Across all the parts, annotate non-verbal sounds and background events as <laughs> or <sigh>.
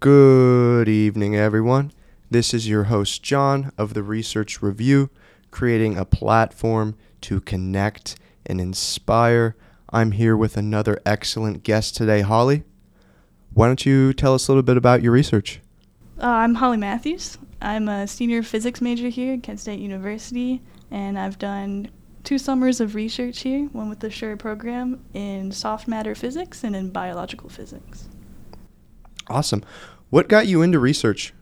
Good evening, everyone. This is your host, John, of the Research Review, creating a platform to connect and inspire. I'm here with another excellent guest today, Holly. Why don't you tell us a little bit about your research? Uh, I'm Holly Mathews. I'm a senior physics major here at Kent State University, and I've done two summers of research here one with the SURE program in soft matter physics and in biological physics. Awesome. What got you into research?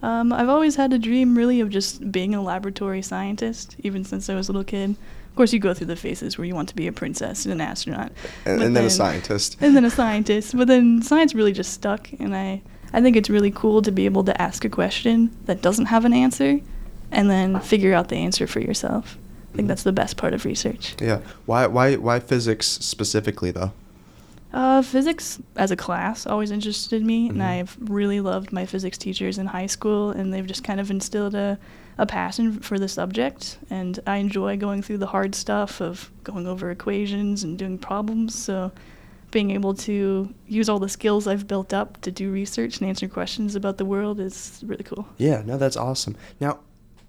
Um, I've always had a dream, really, of just being a laboratory scientist, even since I was a little kid. Of course, you go through the phases where you want to be a princess and an astronaut, And, and then a scientist. and then a scientist. But then science really just stuck, and I, I think it's really cool to be able to ask a question that doesn't have an answer, and then figure out the answer for yourself. I think that's the best part of research. Yeah. Why why why physics specifically though? Uh, physics as a class always interested me, Mhm. and I've really loved my physics teachers in high school, and they've just kind of instilled a, a passion for the subject. And I enjoy going through the hard stuff of going over equations and doing problems. So, being able to use all the skills I've built up to do research and answer questions about the world is really cool. Yeah, no, that's awesome. Now,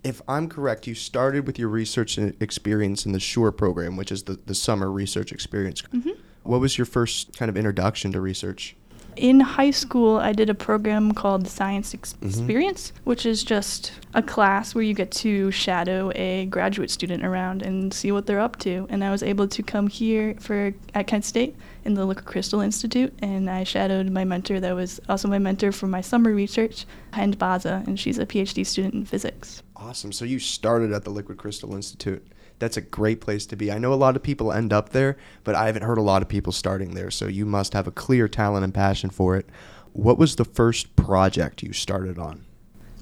if I'm correct, you started with your research experience in the SURE program, which is the, the summer research experience. hmm What was your first kind of introduction to research? In high school, I did a program called Science Ex- mm-hmm. Experience, which is just a class where you get to shadow a graduate student around and see what they're up to. And I was able to come here for at Kent State in the Liquid Crystal Institute, and I shadowed my mentor that was also my mentor for my summer research, Hind Baza, and she's a PhD student in physics. Awesome. So you started at the Liquid Crystal Institute. That's a great place to be. I know a lot of people end up there, but I haven't heard a lot of people starting there. So you must have a clear talent and passion for it. What was the first project you started on?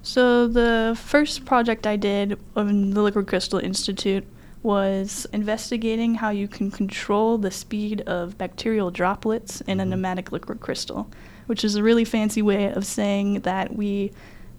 So the first project I did in the Liquid Crystal Institute was investigating how you can control the speed of bacterial droplets in a mm-hmm. nematic liquid crystal, which is a really fancy way of saying that we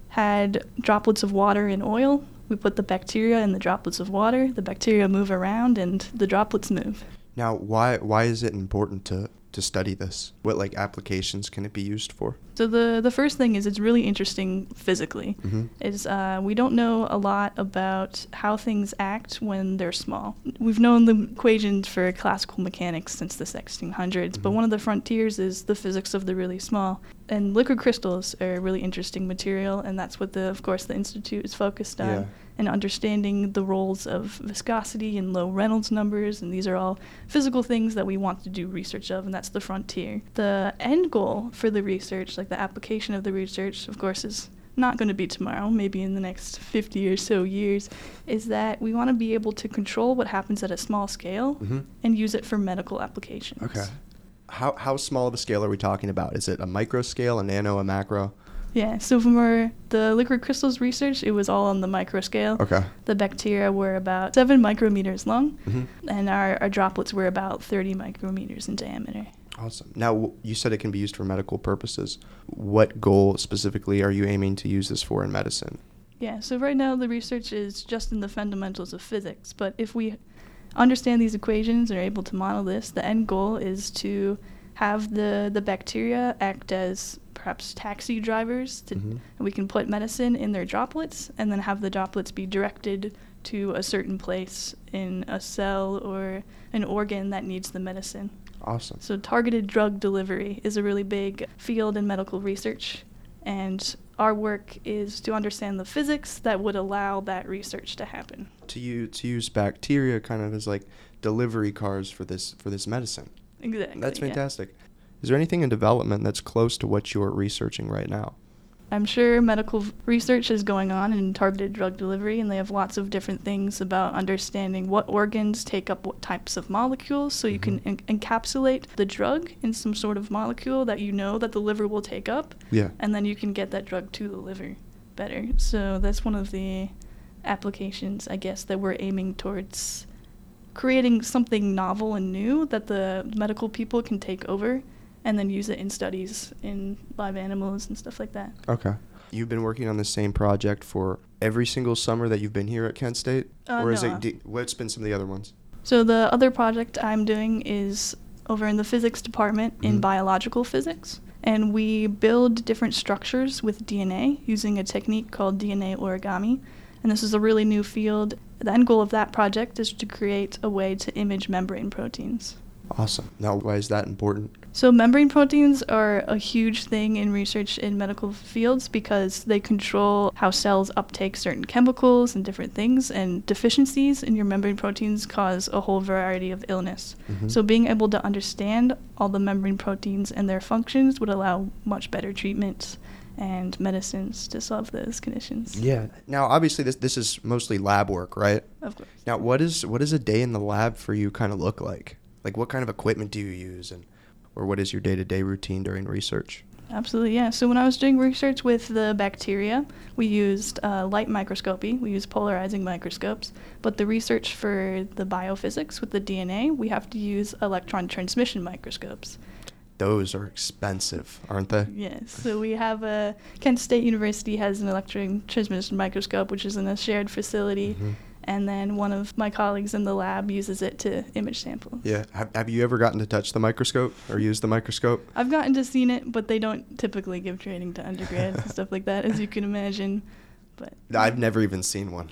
had droplets of water and oil. We put the bacteria in the droplets of water. The bacteria move around and the droplets move. Now, why why is it important to to study this? What like applications can it be used for? So the the first thing is it's really interesting physically. Mm-hmm. is uh, we don't know a lot about how things act when they're small. We've known the equations for classical mechanics since the 1600s, but Mhm. one of the frontiers is the physics of the really small. And liquid crystals are a really interesting material, and that's what the, of course, the institute is focused on. Yeah. And understanding the roles of viscosity and low Reynolds numbers, and these are all physical things that we want to do research of, and that's the frontier. The end goal for the research, like the application of the research, of course, is not going to be tomorrow, maybe in the next 50 or so years, is that we want to be able to control what happens at a small scale Mhm. and use it for medical applications. Okay. How how small of a scale are we talking about? Is it a micro scale, a nano, a macro? Yeah, so from our the liquid crystals research, it was all on the micro scale. Okay. The bacteria were about 7 micrometers long, hmm and our, our droplets were about 30 micrometers in diameter. Awesome. Now you said it can be used for medical purposes. What goal specifically are you aiming to use this for in medicine? Yeah, so right now the research is just in the fundamentals of physics, but if we understand these equations and are able to model this, the end goal is to have the, the bacteria act as perhaps taxi drivers, to, Mhm. and we can put medicine in their droplets and then have the droplets be directed to a certain place in a cell or an organ that needs the medicine. Awesome. So, targeted drug delivery is a really big field in medical research, and our work is to understand the physics that would allow that research to happen. To use to use bacteria kind of as like delivery cars for this for this medicine. Exactly. That's yeah. Is there anything in development that's close to what you're researching right now? I'm sure medical research is going on in targeted drug delivery, and they have lots of different things about understanding what organs take up what types of molecules. So you can Mhm. en- encapsulate the drug in some sort of molecule that you know that the liver will take up, Yeah. and then you can get that drug to the liver better. So that's one of the applications, I guess, that we're aiming towards creating something novel and new that the medical people can take over and then use it in studies in live animals and stuff like that. Okay. You've been working on the same project for every single summer that you've been here at Kent State, Uh, or is no. it? d- What's been some of the other ones? So the other project I'm doing is over in the physics department in Mhm. biological physics. And we build different structures with DNA using a technique called DNA origami. And this is a really new field. The end goal of that project is to create a way to image membrane proteins. Awesome. Now, why is that important? So, membrane proteins are a huge thing in research in medical fields because they control how cells uptake certain chemicals and different things, and deficiencies in your membrane proteins cause a whole variety of illness. Mhm. So, being able to understand all the membrane proteins and their functions would allow much better treatments and medicines to solve those conditions. Yeah. Now, obviously, this this is mostly lab work, right? Of course. Now, what is what does a day in the lab for you kind of look like? Like, what kind of equipment do you use, and or what is your day to day routine during research? Absolutely, yeah. So when I was doing research with the bacteria, we used uh, light microscopy. We used polarizing microscopes. But the research for the biophysics with the DNA, we have to use electron transmission microscopes. Those are expensive, aren't they? Yes. So we have a Kent State University has an electron transmission microscope, which is in a shared facility. Mhm. And then one of my colleagues in the lab uses it to image samples. Yeah. Have, have you ever gotten to touch the microscope or use the microscope? I've gotten to seen it, but they don't typically give training to undergrads and stuff like that, as you can imagine. But I've never even seen one.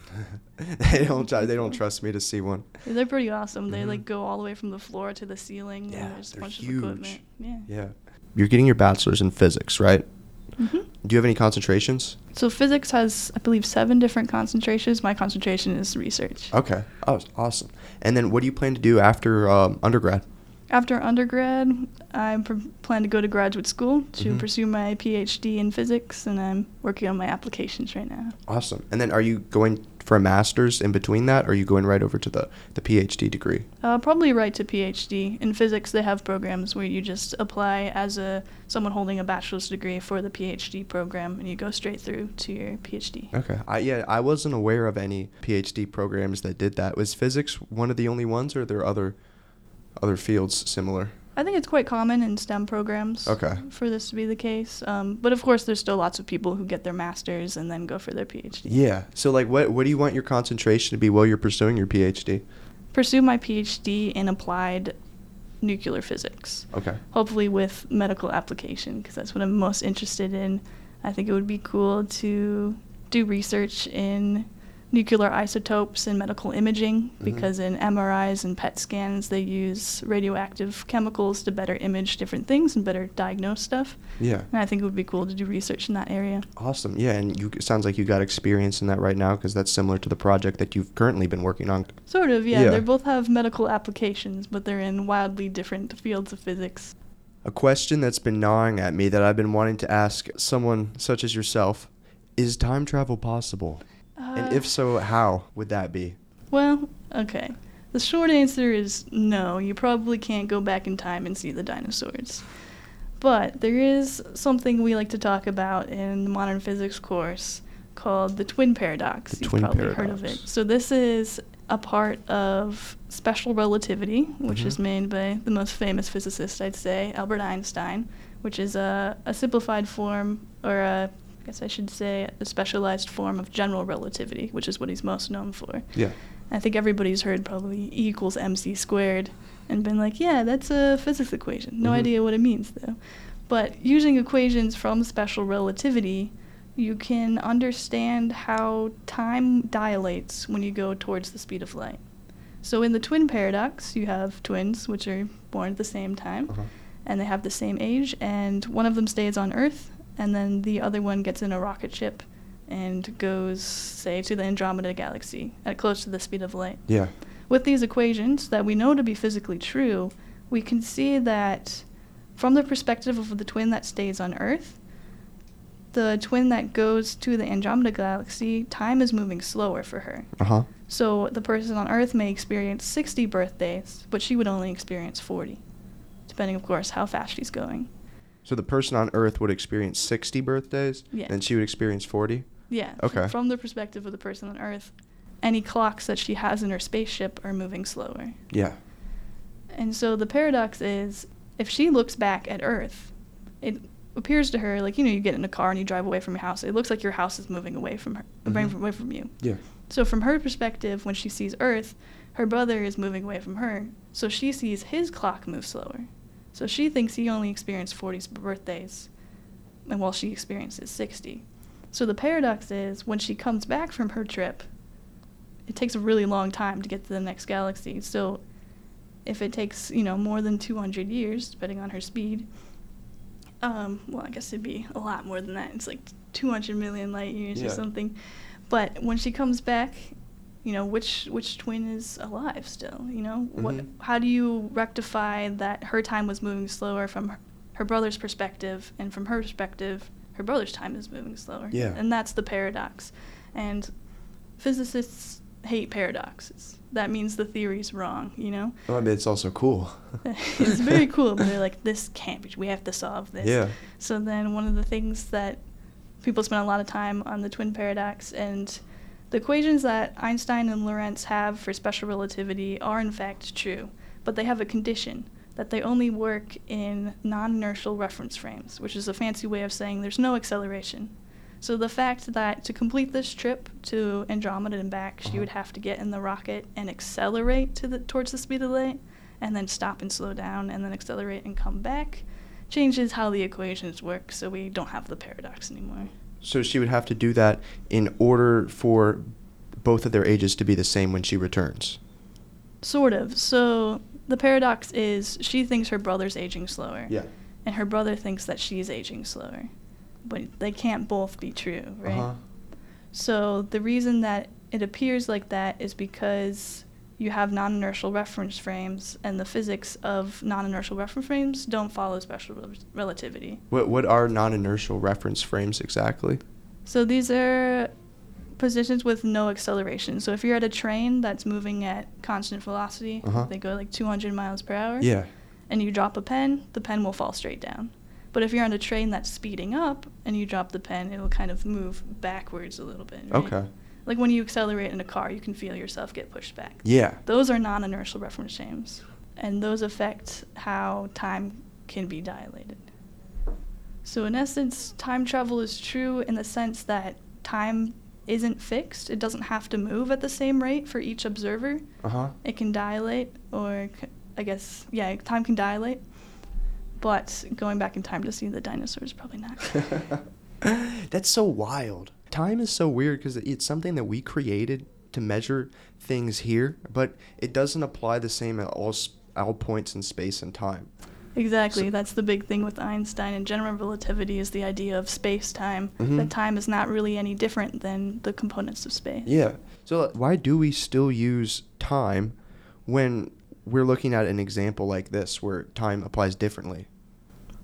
<laughs> they don't. They don't trust me to see one. they're pretty awesome. They Mhm. like go all the way from the floor to the ceiling. Yeah, and there's a they're bunch huge. of equipment. Yeah. Yeah. You're getting your bachelor's in physics, right? Hmm Do you have any concentrations? So physics has, I believe, seven different concentrations. My concentration is research. Okay. Oh, awesome. And then, what do you plan to do after um, undergrad? After undergrad, I pr- plan to go to graduate school to Mhm. pursue my PhD in physics, and I'm working on my applications right now. Awesome. And then, are you going for a master's in between that, or are you going right over to the the PhD degree? Uh, probably right to PhD. In physics, they have programs where you just apply as a someone holding a bachelor's degree for the PhD program, and you go straight through to your PhD. Okay. I, yeah, I wasn't aware of any PhD programs that did that. Was physics one of the only ones, or are there other other fields similar? I think it's quite common in STEM programs Okay. for this to be the case. Um, but of course, there's still lots of people who get their masters and then go for their PhD. Yeah. So, like, what what do you want your concentration to be while you're pursuing your PhD? Pursue my PhD in applied nuclear physics, Okay. hopefully with medical application, because that's what I'm most interested in. I think it would be cool to do research in nuclear isotopes in medical imaging Mhm. because in MRIs and PET scans they use radioactive chemicals to better image different things and better diagnose stuff. Yeah. And I think it would be cool to do research in that area. Awesome. Yeah, and you it sounds like you got experience in that right now because that's similar to the project that you've currently been working on. Sort of, yeah. Yeah. They both have medical applications, but they're in wildly different fields of physics. A question that's been gnawing at me that I've been wanting to ask someone such as yourself is time travel possible? And Uh, if so, how would that be? Well, okay. The short answer is no. You probably can't go back in time and see the dinosaurs. But there is something we like to talk about in the modern physics course called the twin paradox. The You've twin probably heard of it. So this is a part of special relativity, which is Mhm. made by the most famous physicist, I'd say, Albert Einstein, which is a, a simplified form, or a, guess I should say, a specialized form of general relativity, which is what he's most known for. Yeah. I think everybody's heard probably E equals mc squared and been like, yeah, that's a physics equation. No Mhm. idea what it means though. But using equations from special relativity, you can understand how time dilates when you go towards the speed of light. So in the twin paradox, you have twins which are born at the same time Uh-huh. and they have the same age and one of them stays on Earth and then the other one gets in a rocket ship and goes say to the Andromeda galaxy at close to the speed of light. Yeah. With these equations that we know to be physically true, we can see that from the perspective of the twin that stays on Earth, the twin that goes to the Andromeda galaxy, time is moving slower for her. Uh huh. So the person on Earth may experience 60 birthdays, but she would only experience 40, depending, of course, how fast she's going. So the person on Earth would experience 60 birthdays, Yeah. and she would experience 40. Yeah. Okay. From the perspective of the person on Earth, any clocks that she has in her spaceship are moving slower. Yeah. And so the paradox is if she looks back at Earth, it appears to her like, you know, you get in a car and you drive away from your house. It looks like your house is moving away from her, away Mhm. from- away from you. Yeah. So from her perspective, when she sees Earth, her brother is moving away from her. So she sees his clock move slower. So she thinks he only experienced 40 birthdays, and while she experiences 60. So the paradox is when she comes back from her trip, it takes a really long time to get to the next galaxy. So if it takes, you know, more than 200 years, depending on her speed, um, well, I guess it'd be a lot more than that. It's like 200 million light years Yeah. or something. But when she comes back, you know, which which twin is alive still? You know, what? Mhm. How do you rectify that her time was moving slower from her, her brother's perspective, and from her perspective, her brother's time is moving slower? Yeah. And that's the paradox. And physicists hate paradoxes. That means the theory's wrong. You know. Well, I mean, it's also cool. <laughs> it's very cool, but they're like, this can't be. We have to solve this. Yeah. So then one of the things that people spend a lot of time on the twin paradox and the equations that Einstein and Lorentz have for special relativity are in fact true, but they have a condition that they only work in non-inertial reference frames, which is a fancy way of saying there's no acceleration. So the fact that to complete this trip to Andromeda and back, she would have to get in the rocket and accelerate to the towards the speed of light, and then stop and slow down, and then accelerate and come back, changes how the equations work. So we don't have the paradox anymore. So she would have to do that in order for both of their ages to be the same when she returns. Sort of. So the paradox is she thinks her brother's aging slower, Yeah. and her brother thinks that she's aging slower, but they can't both be true, right? Uh-huh. So the reason that it appears like that is because you have non-inertial reference frames, and the physics of non-inertial reference frames don't follow special rel- relativity. What what are non-inertial reference frames exactly? So these are positions with no acceleration. So if you're at a train that's moving at constant velocity, Uh-huh. they go like 200 miles per hour. Yeah. And you drop a pen, the pen will fall straight down. But if you're on a train that's speeding up and you drop the pen, it will kind of move backwards a little bit. right? Okay. Like when you accelerate in a car, you can feel yourself get pushed back. Yeah. Those are non-inertial reference frames, and those affect how time can be dilated. So in essence, time travel is true in the sense that time isn't fixed. It doesn't have to move at the same rate for each observer. Uh huh. It can dilate, or c- I guess, yeah, time can dilate. But going back in time to see the dinosaurs, probably not. <laughs> That's so wild. Time is so weird because it's something that we created to measure things here, but it doesn't apply the same at all all points in space and time. Exactly. So- That's the big thing with Einstein and general relativity is the idea of space time. Mhm. That time is not really any different than the components of space. Yeah. So why do we still use time when we're looking at an example like this where time applies differently?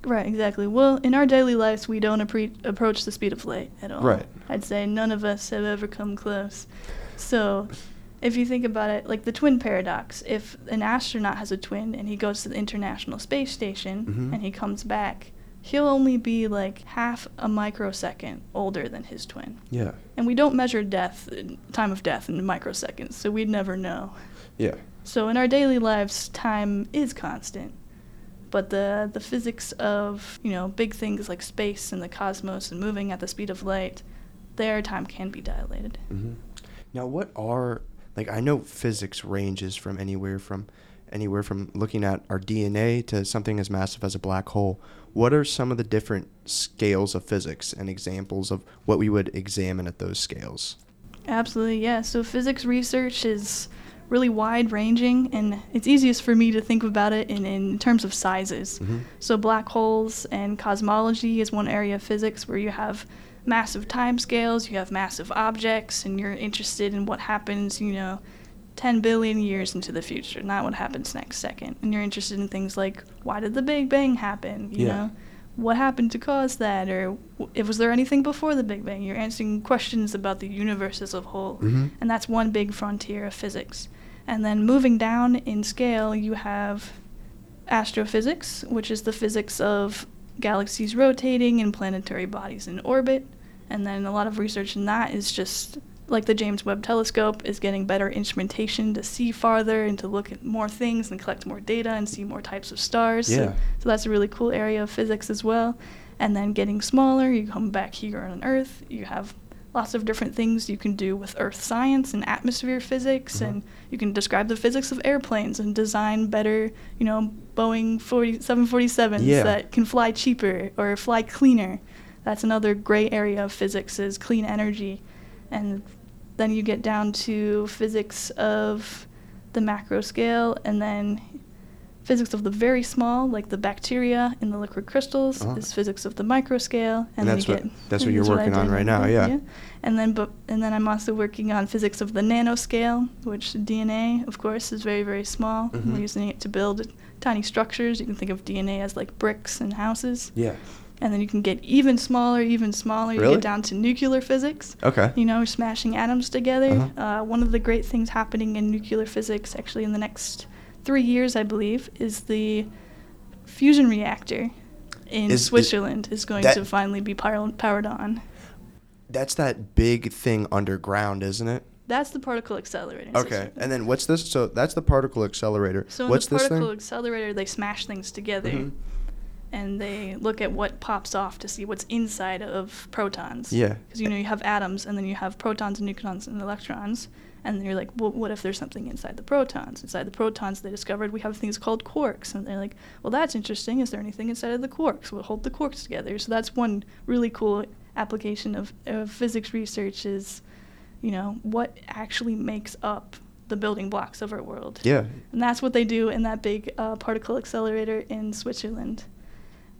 Right, exactly. Well, in our daily lives, we don't appre- approach the speed of light at all. Right. I'd say none of us have ever come close. So, if you think about it, like the twin paradox, if an astronaut has a twin and he goes to the International Space Station Mhm. and he comes back, he'll only be like half a microsecond older than his twin. Yeah. And we don't measure death, time of death in microseconds, so we'd never know. Yeah. So in our daily lives, time is constant, but the the physics of you know big things like space and the cosmos and moving at the speed of light, there time can be dilated. hmm Now, what are like? I know physics ranges from anywhere from anywhere from looking at our DNA to something as massive as a black hole. What are some of the different scales of physics and examples of what we would examine at those scales? Absolutely, yeah. So physics research is really wide ranging, and it's easiest for me to think about it in, in terms of sizes. Mhm. So black holes and cosmology is one area of physics where you have massive time scales, you have massive objects, and you're interested in what happens, you know, 10 billion years into the future, not what happens next second. And you're interested in things like why did the Big Bang happen? You Yeah. know, what happened to cause that, or if was there anything before the Big Bang? You're answering questions about the universe as a whole, Mhm. and that's one big frontier of physics. And then moving down in scale, you have astrophysics, which is the physics of galaxies rotating and planetary bodies in orbit. And then a lot of research in that is just like the James Webb Telescope is getting better instrumentation to see farther and to look at more things and collect more data and see more types of stars. So- Yeah. So, that's a really cool area of physics as well. And then getting smaller, you come back here on Earth, you have lots of different things you can do with earth science and atmosphere physics Mhm. and you can describe the physics of airplanes and design better you know boeing 40, 747s Yeah. that can fly cheaper or fly cleaner that's another great area of physics is clean energy and then you get down to physics of the macro scale and then physics of the very small like the bacteria in the liquid crystals Uh-huh. is physics of the micro scale And then that's you what- get that's what you're working on right now, bit, yeah. and then but and then i'm also working on physics of the nanoscale which dna of course is very very small Mhm. we're using it to build tiny structures you can think of dna as like bricks and houses Yeah. And then you can get even smaller even smaller you Really? get down to nuclear physics Okay. you know, smashing atoms together. Uh-huh. uh one of the great things happening in nuclear physics, actually, in the next three years, I believe, is the fusion reactor in Is- is- Switzerland is, going that- to finally be power- powered on. That's that big thing underground, isn't it? That's the particle accelerator. Okay. Switzerland. And then what's this? So that's the particle accelerator. so what's in the this particle accelerator, they smash things together. Mhm. And they look at what pops off to see what's inside of protons. Yeah. Because you know you have atoms, and then you have protons and neutrons and electrons, and then you're like, well, what if there's something inside the protons? Inside the protons, they discovered we have things called quarks, and they're like, well, that's interesting. Is there anything inside of the quarks? We'll hold the quarks together. So that's one really cool application of, of physics research is, you know, what actually makes up the building blocks of our world. Yeah. And that's what they do in that big uh, particle accelerator in Switzerland.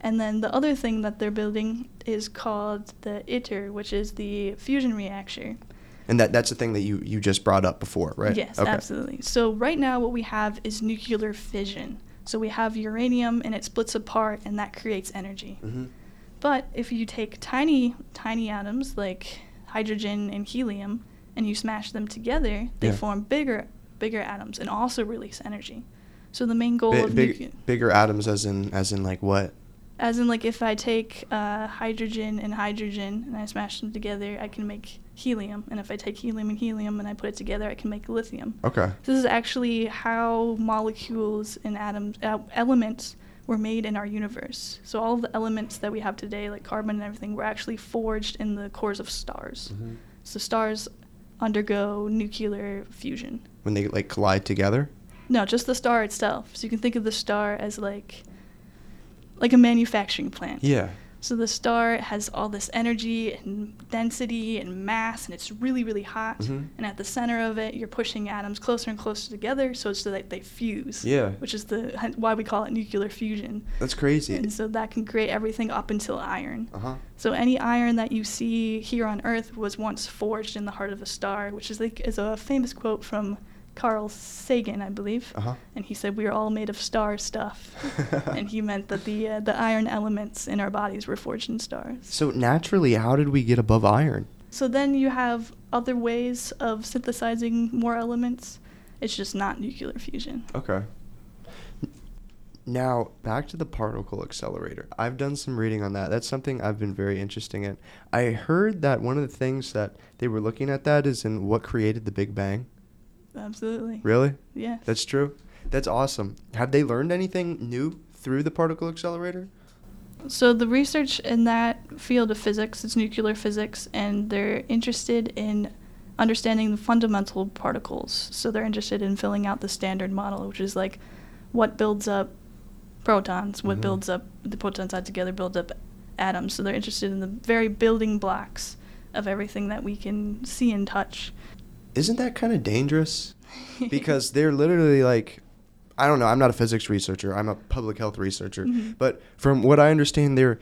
And then the other thing that they're building is called the ITER, which is the fusion reactor. And that that's the thing that you you just brought up before, right? Yes, Okay. absolutely. So right now what we have is nuclear fission. So we have uranium and it splits apart and that creates energy. Mhm. But if you take tiny, tiny atoms like hydrogen and helium and you smash them together, they Yeah. form bigger, bigger atoms and also release energy. So the main goal Bi- of big, nuclear, bigger atoms, as in as in like what? As in like if I take uh, hydrogen and hydrogen and I smash them together, I can make helium. And if I take helium and helium and I put it together, I can make lithium. Okay. This is actually how molecules and atoms, uh, elements were made in our universe. So all the elements that we have today, like carbon and everything, were actually forged in the cores of stars. Mhm. So stars undergo nuclear fusion. When they like collide together. No, just the star itself. So you can think of the star as like like a manufacturing plant. Yeah. So the star has all this energy and density and mass, and it's really, really hot. Mhm. And at the center of it, you're pushing atoms closer and closer together, so it's so that they fuse. Yeah. Which is the why we call it nuclear fusion. That's crazy. And so that can create everything up until iron. Uh huh. So any iron that you see here on Earth was once forged in the heart of a star, which is like is a famous quote from Carl Sagan, I believe. Uh huh. And he said we are all made of star stuff. <laughs> and he meant that the uh, the iron elements in our bodies were forged in stars. So naturally, how did we get above iron? So then you have other ways of synthesizing more elements. It's just not nuclear fusion. Okay. Now, back to the particle accelerator. I've done some reading on that. That's something I've been very interested in. I heard that one of the things that they were looking at that is in what created the Big Bang. Absolutely. Really? Yes. That's true? That's awesome. Have they learned anything new through the particle accelerator? So the research in that field of physics is nuclear physics, and they're interested in understanding the fundamental particles. So they're interested in filling out the standard model, which is like what builds up protons, what Mhm. builds up the protons add together builds up atoms. So they're interested in the very building blocks of everything that we can see and touch. Isn't that kind of dangerous? <laughs> because they're literally like I don't know, I'm not a physics researcher. I'm a public health researcher. Mhm. But from what I understand they're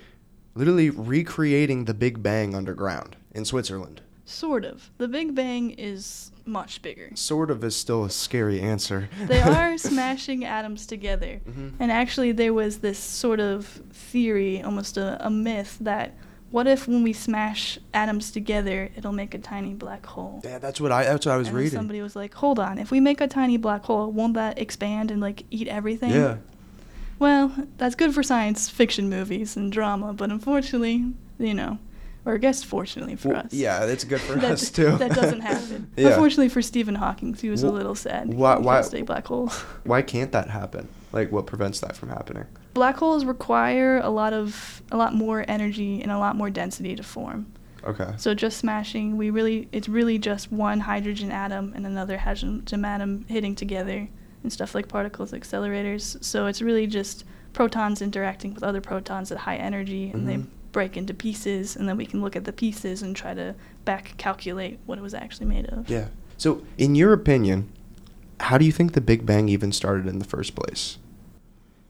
literally recreating the Big Bang underground in Switzerland. Sort of. The Big Bang is much bigger. Sort of is still a scary answer. They <laughs> are smashing atoms together. Mhm. And actually, there was this sort of theory, almost a, a myth, that what if when we smash atoms together, it'll make a tiny black hole? Yeah, that's what I that's what I was and reading. somebody was like, hold on, if we make a tiny black hole, won't that expand and like eat everything? Yeah. Well, that's good for science fiction movies and drama, but unfortunately, you know, or I guess fortunately for Well, us. yeah, that's good for <laughs> that, us too. That doesn't happen. <laughs> Yeah. Unfortunately for Stephen Hawking, he was a little sad. why- why- can't stay black hole. <laughs> Why can't that happen? Like what prevents that from happening? Black holes require a lot of a lot more energy and a lot more density to form. Okay. So just smashing, we really it's really just one hydrogen atom and another hydrogen atom hitting together and stuff like particles accelerators. So it's really just protons interacting with other protons at high energy and Mhm. they break into pieces and then we can look at the pieces and try to back calculate what it was actually made of. Yeah. So, in your opinion, how do you think the Big Bang even started in the first place?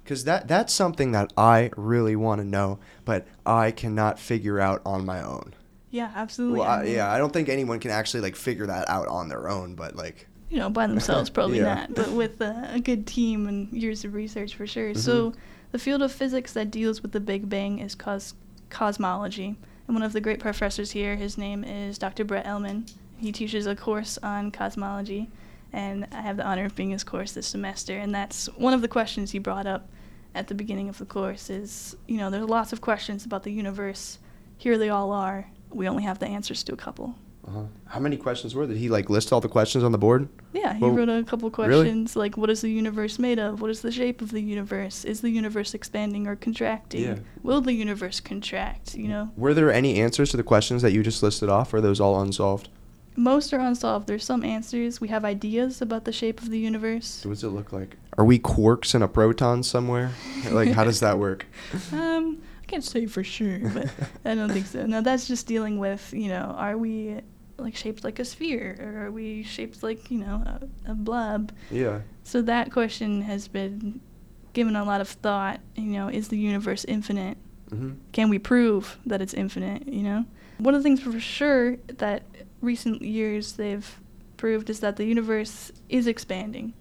Because that that's something that I really want to know, but I cannot figure out on my own. Yeah, absolutely. Well, I, yeah, I don't think anyone can actually like figure that out on their own. But like, you know, by <laughs> themselves, probably Yeah. not, but with uh, a good team and years of research for sure. So, Mhm. the field of physics that deals with the Big Bang is cos- cosmology. And one of the great professors here, his name is Dr. Brett Ellman. He teaches a course on cosmology, and I have the honor of being his course this semester. And that's one of the questions he brought up at the beginning of the course is, you know, there's lots of questions about the universe. Here they all are. We only have the answers to a couple. Uh how many questions were? Did he like list all the questions on the board? Yeah, he Well, wrote a couple really? questions like what is the universe made of? What is the shape of the universe? Is the universe expanding or contracting? Yeah. Will the universe contract? You know, Were there any answers to the questions that you just listed off, or are those all unsolved? most are unsolved. There's some answers. We have ideas about the shape of the universe. What does it look like? Are we quarks and a proton somewhere? <laughs> like, how does that work? <laughs> Um, I can't say for sure, but I don't think so. No, that's just dealing with, you know, are we like shaped like a sphere or are we shaped like, you know, a, a blob? Yeah. So that question has been given a lot of thought. You know, is the universe infinite? Mm-hmm. Can we prove that it's infinite? You know, one of the things for sure that recent years they've proved is that the universe is expanding.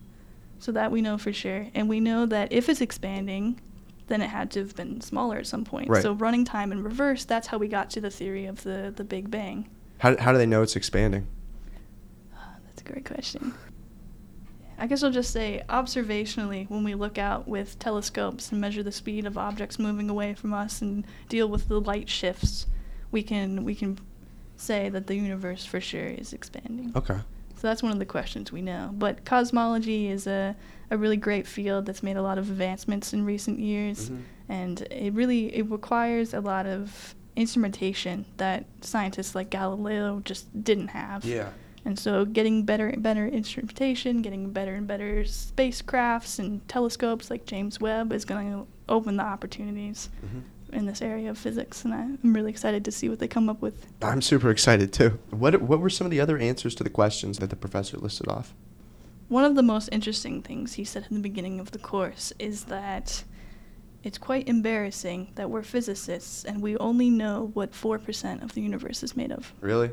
So that we know for sure, and we know that if it's expanding, then it had to have been smaller at some point. Right. So running time in reverse, that's how we got to the theory of the the Big Bang. How, how do they know it's expanding? That's a great question. I guess I'll just say observationally, when we look out with telescopes and measure the speed of objects moving away from us and deal with the light shifts, we can we can say that the universe for sure is expanding. Okay. So that's one of the questions we know. But cosmology is a, a really great field that's made a lot of advancements in recent years, Mhm. and it really it requires a lot of instrumentation that scientists like Galileo just didn't have. Yeah. And so getting better and better instrumentation, getting better and better spacecrafts and telescopes like James Webb is going to open the opportunities Mm-hmm. in this area of physics and I'm really excited to see what they come up with. I'm super excited too. What what were some of the other answers to the questions that the professor listed off? One of the most interesting things he said in the beginning of the course is that it's quite embarrassing that we're physicists and we only know what 4% of the universe is made of. Really?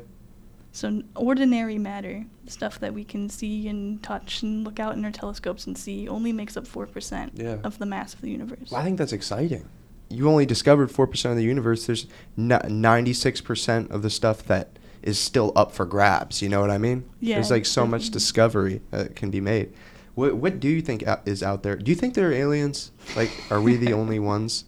So ordinary matter, stuff that we can see and touch and look out in our telescopes and see, only makes up 4% Yeah. of the mass of the universe. Well, I think that's exciting. You only discovered 4% of the universe. There's n- 96% of the stuff that is still up for grabs. You know what I mean? Yeah, There's like so much discovery that can be made. What, what do you think is out there? Do you think there are aliens? Like, are we the <laughs> only ones?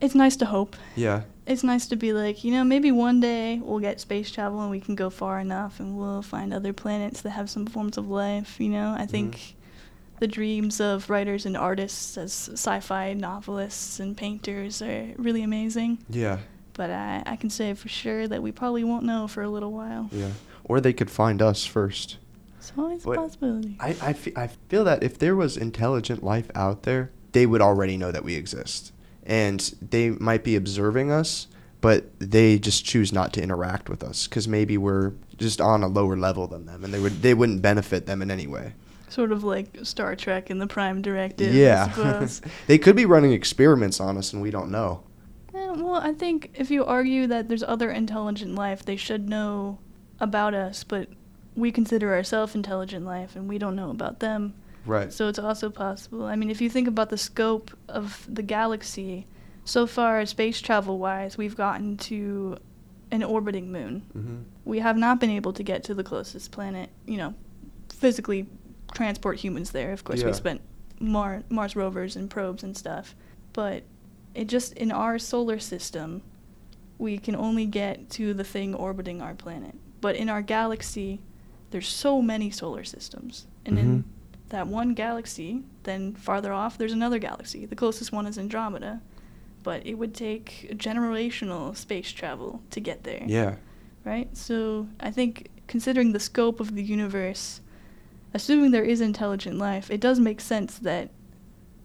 It's nice to hope. Yeah. It's nice to be like, you know, maybe one day we'll get space travel and we can go far enough and we'll find other planets that have some forms of life, you know? I mm-hmm. think the dreams of writers and artists as sci-fi novelists and painters are really amazing. Yeah. But I, I can say for sure that we probably won't know for a little while. Yeah. Or they could find us first. It's always a possibility. I, I, fe- I feel that if there was intelligent life out there, they would already know that we exist. And they might be observing us, but they just choose not to interact with us because maybe we're just on a lower level than them and they, would, they wouldn't benefit them in any way. Sort of like Star Trek and the Prime Directive, yeah. <laughs> they could be running experiments on us and we don't know. Eh, well, I think if you argue that there's other intelligent life, they should know about us, but we consider ourselves intelligent life and we don't know about them. Right. So it's also possible. I mean, if you think about the scope of the galaxy, so far, space travel wise, we've gotten to an orbiting moon. hmm We have not been able to get to the closest planet, you know, physically transport humans there. Of course, Yeah. we spent Mar- Mars rovers and probes and stuff. But it just, in our solar system, we can only get to the thing orbiting our planet. But in our galaxy, there's so many solar systems. And in Mhm. that one galaxy, then farther off, there's another galaxy. The closest one is Andromeda. but it would take generational space travel to get there. Yeah. Right? So I think considering the scope of the universe, assuming there is intelligent life, it does make sense that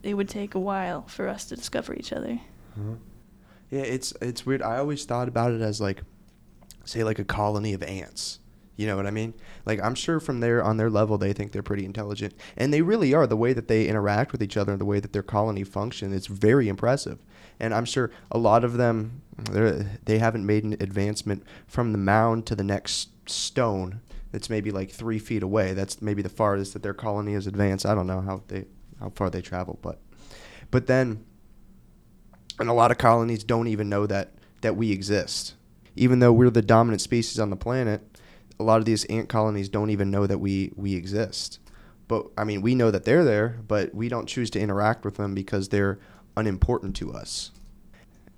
it would take a while for us to discover each other. Huh? Yeah, it's it's weird. I always thought about it as like, say, like a colony of ants. You know what I mean? Like I'm sure from their on their level they think they're pretty intelligent, and they really are. The way that they interact with each other and the way that their colony function, it's very impressive. And I'm sure a lot of them they haven't made an advancement from the mound to the next stone. That's maybe like three feet away. That's maybe the farthest that their colony has advanced. I don't know how they how far they travel, but but then and a lot of colonies don't even know that that we exist. Even though we're the dominant species on the planet, a lot of these ant colonies don't even know that we we exist. But I mean, we know that they're there, but we don't choose to interact with them because they're unimportant to us.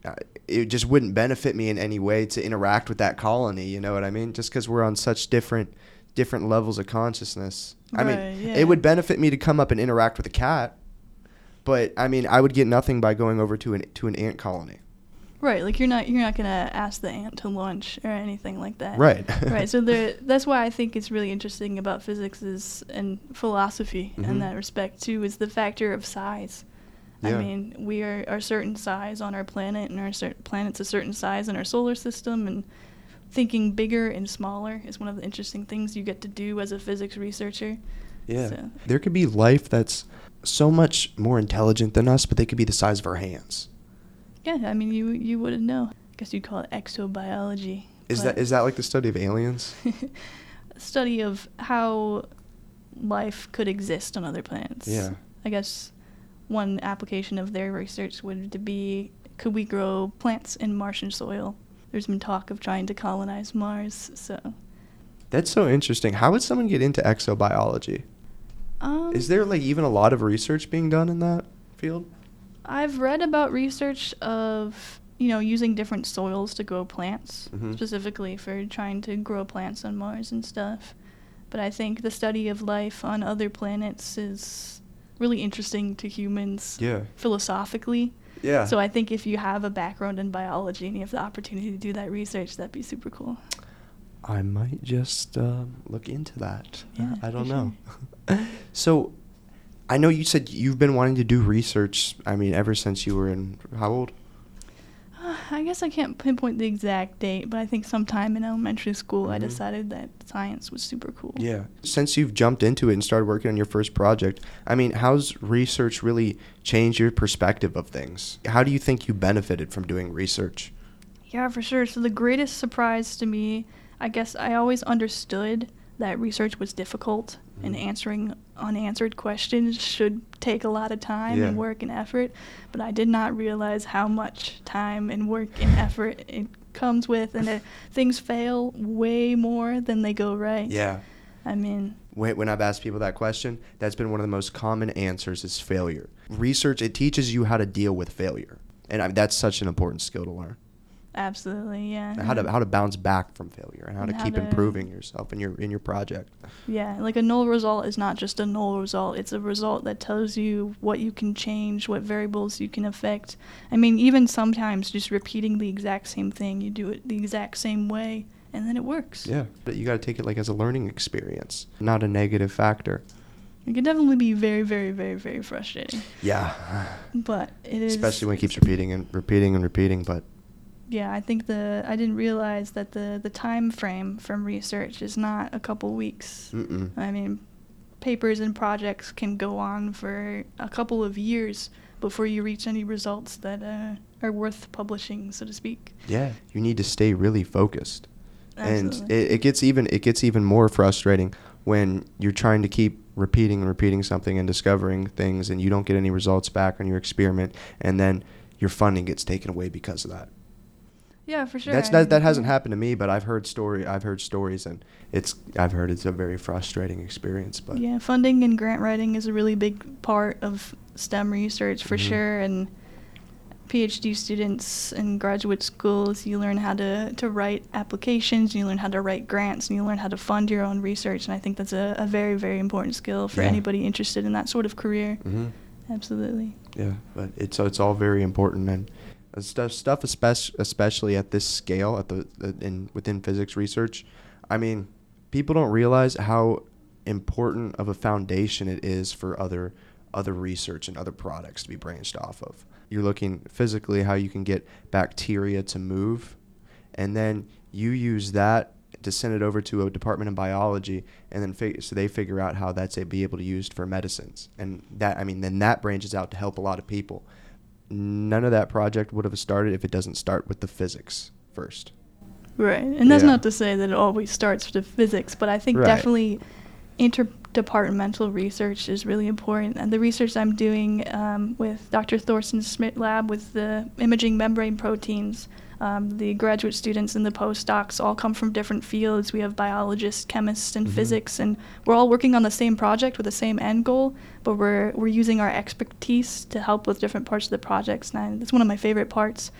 Uh, it just wouldn't benefit me in any way to interact with that colony. You know what I mean? Just because we're on such different different levels of consciousness. I mean, yeah. it would benefit me to come up and interact with a cat, but I mean, I would get nothing by going over to an to an ant colony. Right, like you're not you're not gonna ask the ant to lunch or anything like that. Right. right. So <laughs> there, that's why I think it's really interesting about physics is and philosophy Mhm. in that respect too is the factor of size. Yeah. I mean, we are a certain size on our planet, and our cer- planet's a certain size in our solar system, and thinking bigger and smaller is one of the interesting things you get to do as a physics researcher. Yeah. So- There could be life that's so much more intelligent than us, but they could be the size of our hands. Yeah, I mean, you you wouldn't know. I guess you'd call it exobiology. Is that is that like the study of aliens? <laughs> study of how life could exist on other planets. Yeah. I guess one application of their research would be could we grow plants in Martian soil? There's been talk of trying to colonize Mars, so That's so interesting. How would someone get into exobiology? um, Is there like even a lot of research being done in that field? I've read about research of you know using different soils to grow plants, Mhm. specifically for trying to grow plants on Mars and stuff. But I think the study of life on other planets is really interesting to humans Yeah. philosophically. Yeah. So I think if you have a background in biology and you have the opportunity to do that research, that'd be super cool. I might just um, look into that. Yeah, I don't know. <laughs> so, I know you said you've been wanting to do research. I mean, ever since you were in how old? I guess I can't pinpoint the exact date, but I think sometime in elementary school I Mhm. decided that science was super cool. Yeah. Since you've jumped into it and started working on your first project, I mean, how's research really changed your perspective of things? How do you think you benefited from doing research? Yeah, for sure. So the greatest surprise to me, I guess I always understood that research was difficult and answering unanswered questions should take a lot of time and work and effort, but I did not realize how much time and work and effort it comes with and that things fail way more than they go right. Yeah. I mean, When when I've asked people that question, that's been one of the most common answers is failure. Research, it teaches you how to deal with failure. And I, that's such an important skill to learn. Absolutely, yeah. How to how to bounce back from failure and how And to how keep to- improving yourself in your in your project. Yeah, like a null result is not just a null result. It's a result that tells you what you can change, what variables you can affect. I mean, even sometimes just repeating the exact same thing, you do it the exact same way, and then it works. Yeah. But you got to take it like as a learning experience, not a negative factor. It can definitely be very, very, very, very frustrating. Yeah. But it is. Especially when it keeps repeating and repeating and repeating, but Yeah, I think the I didn't realize that the the time frame from research is not a couple weeks. mm-mm. I mean, papers and projects can go on for a couple of years before you reach any results that uh, are worth publishing, so to speak. Yeah, you need to stay really focused. And it, it gets even it gets even more frustrating when you're trying to keep repeating and repeating something and discovering things and you don't get any results back on your experiment and then your funding gets taken away because of that. Yeah, for sure. That's that, that hasn't happened to me, but I've heard story I've heard stories and it's I've heard it's a very frustrating experience, but Yeah, funding and grant writing is a really big part of STEM research for Mhm. sure. And PhD students in graduate schools, you learn how to, to write applications, you learn how to write grants, and you learn how to fund your own research. And I think that's a, a very, very important skill for Yeah. anybody interested in that sort of career. hmm Absolutely. Yeah, but it's it's all very important, and Stuff, stuff, especially, especially at this scale, at the in within physics research. I mean, people don't realize how important of a foundation it is for other other research and other products to be branched off of. You're looking physically how you can get bacteria to move, and then you use that to send it over to a department of biology, and then so they figure out how that's a, be able to used for medicines, and that I mean then that branches out to help a lot of people. None of that project would have started if it doesn't start with the physics first. Right. And that's Yeah. not to say that it always starts with the physics, but I think Right. definitely interdepartmental research is really important. And the research I'm doing um, with Dr. Thorsten Schmidt lab with the imaging membrane proteins, um, the graduate students and the postdocs all come from different fields. We have biologists, chemists, and Mhm. physics, and we're all working on the same project with the same end goal, but we're, we're using our expertise to help with different parts of the projects. And that's one of my favorite parts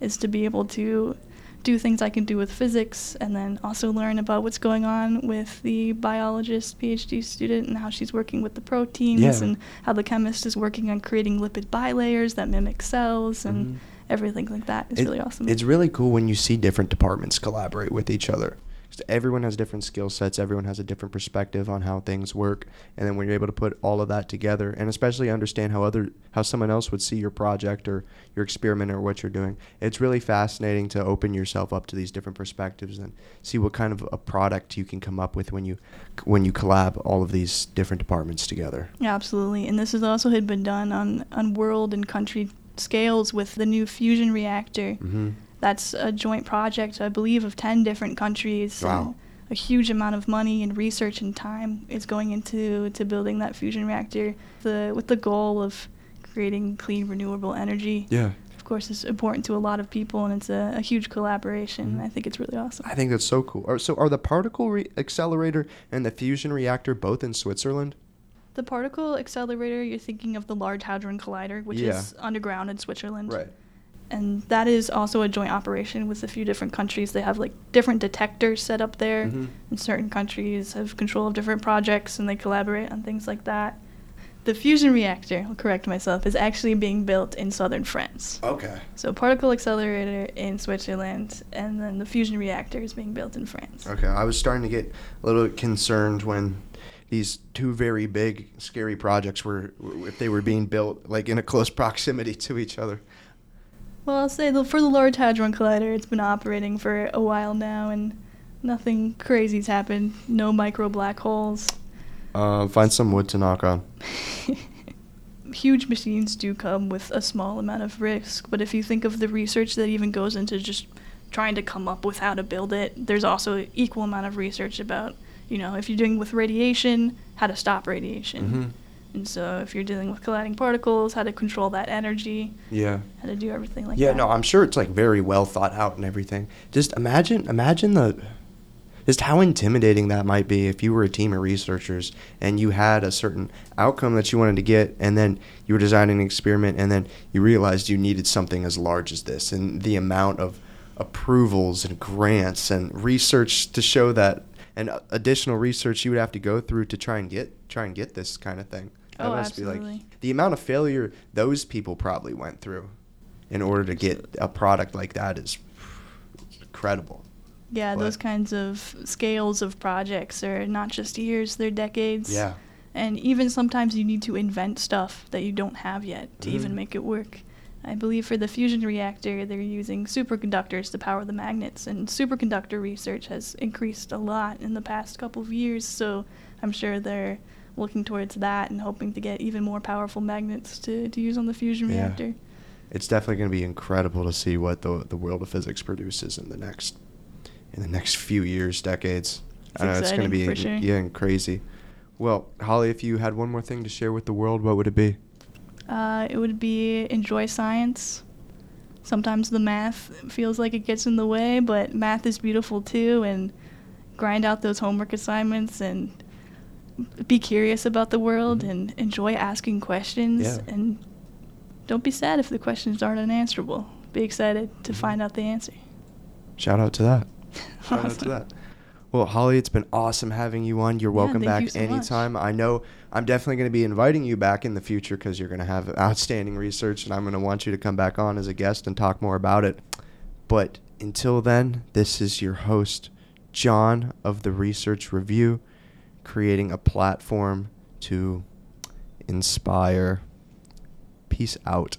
is to be able to do things I can do with physics and then also learn about what's going on with the biologist PhD student and how she's working with the proteins Yeah. and how the chemist is working on creating lipid bilayers that mimic cells and Mhm. Everything like that. It's It- really awesome. It's really cool when you see different departments collaborate with each other. everyone has different skill sets, everyone has a different perspective on how things work, and then when you're able to put all of that together, and especially understand how other how someone else would see your project or your experiment or what you're doing, it's really fascinating to open yourself up to these different perspectives and see what kind of a product you can come up with when you when you collab all of these different departments together. Yeah, absolutely. And this has also had been done on, on world and country scales with the new fusion reactor. Mm-hmm. That's a joint project, I believe, of 10 different countries. Wow. A huge amount of money and research and time is going into to building that fusion reactor the, with the goal of creating clean, renewable energy. Yeah. Of course, it's important to a lot of people, and it's a, a huge collaboration. Mhm. I think it's really awesome. I think that's so cool. Are, so are the particle re- accelerator and the fusion reactor both in Switzerland? The particle accelerator, you're thinking of the Large Hadron Collider, which Yeah. is underground in Switzerland. Right. and that is also a joint operation with a few different countries. They have like different detectors set up there, mm-hmm. and certain countries have control of different projects, and they collaborate on things like that. The fusion reactor, I'll correct myself, is actually being built in southern France. Okay. So particle accelerator in Switzerland, and then the fusion reactor is being built in France. Okay. I was starting to get a little bit concerned when these two very big, scary projects were, if they were being built like in a close proximity to each other. Well, I'll say the, for the Large Hadron Collider, it's been operating for a while now, and nothing crazy's happened. No micro black holes. Uh, find some wood to knock on. <laughs> Huge machines do come with a small amount of risk, but if you think of the research that even goes into just trying to come up with how to build it, there's also equal amount of research about, you know, if you're doing with radiation, how to stop radiation. Mhm. And so if you're dealing with colliding particles, how to control that energy, Yeah. how to do everything like yeah, that. Yeah, no, I'm sure it's like very well thought out and everything. Just imagine, imagine the, just how intimidating that might be if you were a team of researchers and you had a certain outcome that you wanted to get, and then you were designing an experiment, and then you realized you needed something as large as this, and the amount of approvals and grants and research to show that, and uh, additional research you would have to go through to try and get try and get this kind of thing. That Oh, must be absolutely. like the amount of failure those people probably went through in order to get a product like that is incredible. Yeah, those kinds of scales of projects are not just years, they're decades. Yeah. And even sometimes you need to invent stuff that you don't have yet to Mhm. even make it work. I believe for the fusion reactor, they're using superconductors to power the magnets, and superconductor research has increased a lot in the past couple of years, so I'm sure they're looking towards that and hoping to get even more powerful magnets to, to use on the fusion Yeah. reactor. It's definitely going to be incredible to see what the the world of physics produces in the next in the next few years, decades. It's I know it's going to be sure. yeah, and crazy. Well, Holly, if you had one more thing to share with the world, what would it be? Uh, it would be enjoy science. Sometimes the math feels like it gets in the way, but math is beautiful too, and grind out those homework assignments and be curious about the world Mhm. and enjoy asking questions. Yeah. And don't be sad if the questions aren't unanswerable. Be excited to Mhm. find out the answer. Shout out to that. Shout out to that. Well, Holly, it's been awesome having you on. You're Yeah, welcome back you so much. anytime. I know I'm definitely going to be inviting you back in the future because you're going to have outstanding research, and I'm going to want you to come back on as a guest and talk more about it. But until then, this is your host, John of the Research Review, creating a platform to inspire. Peace out.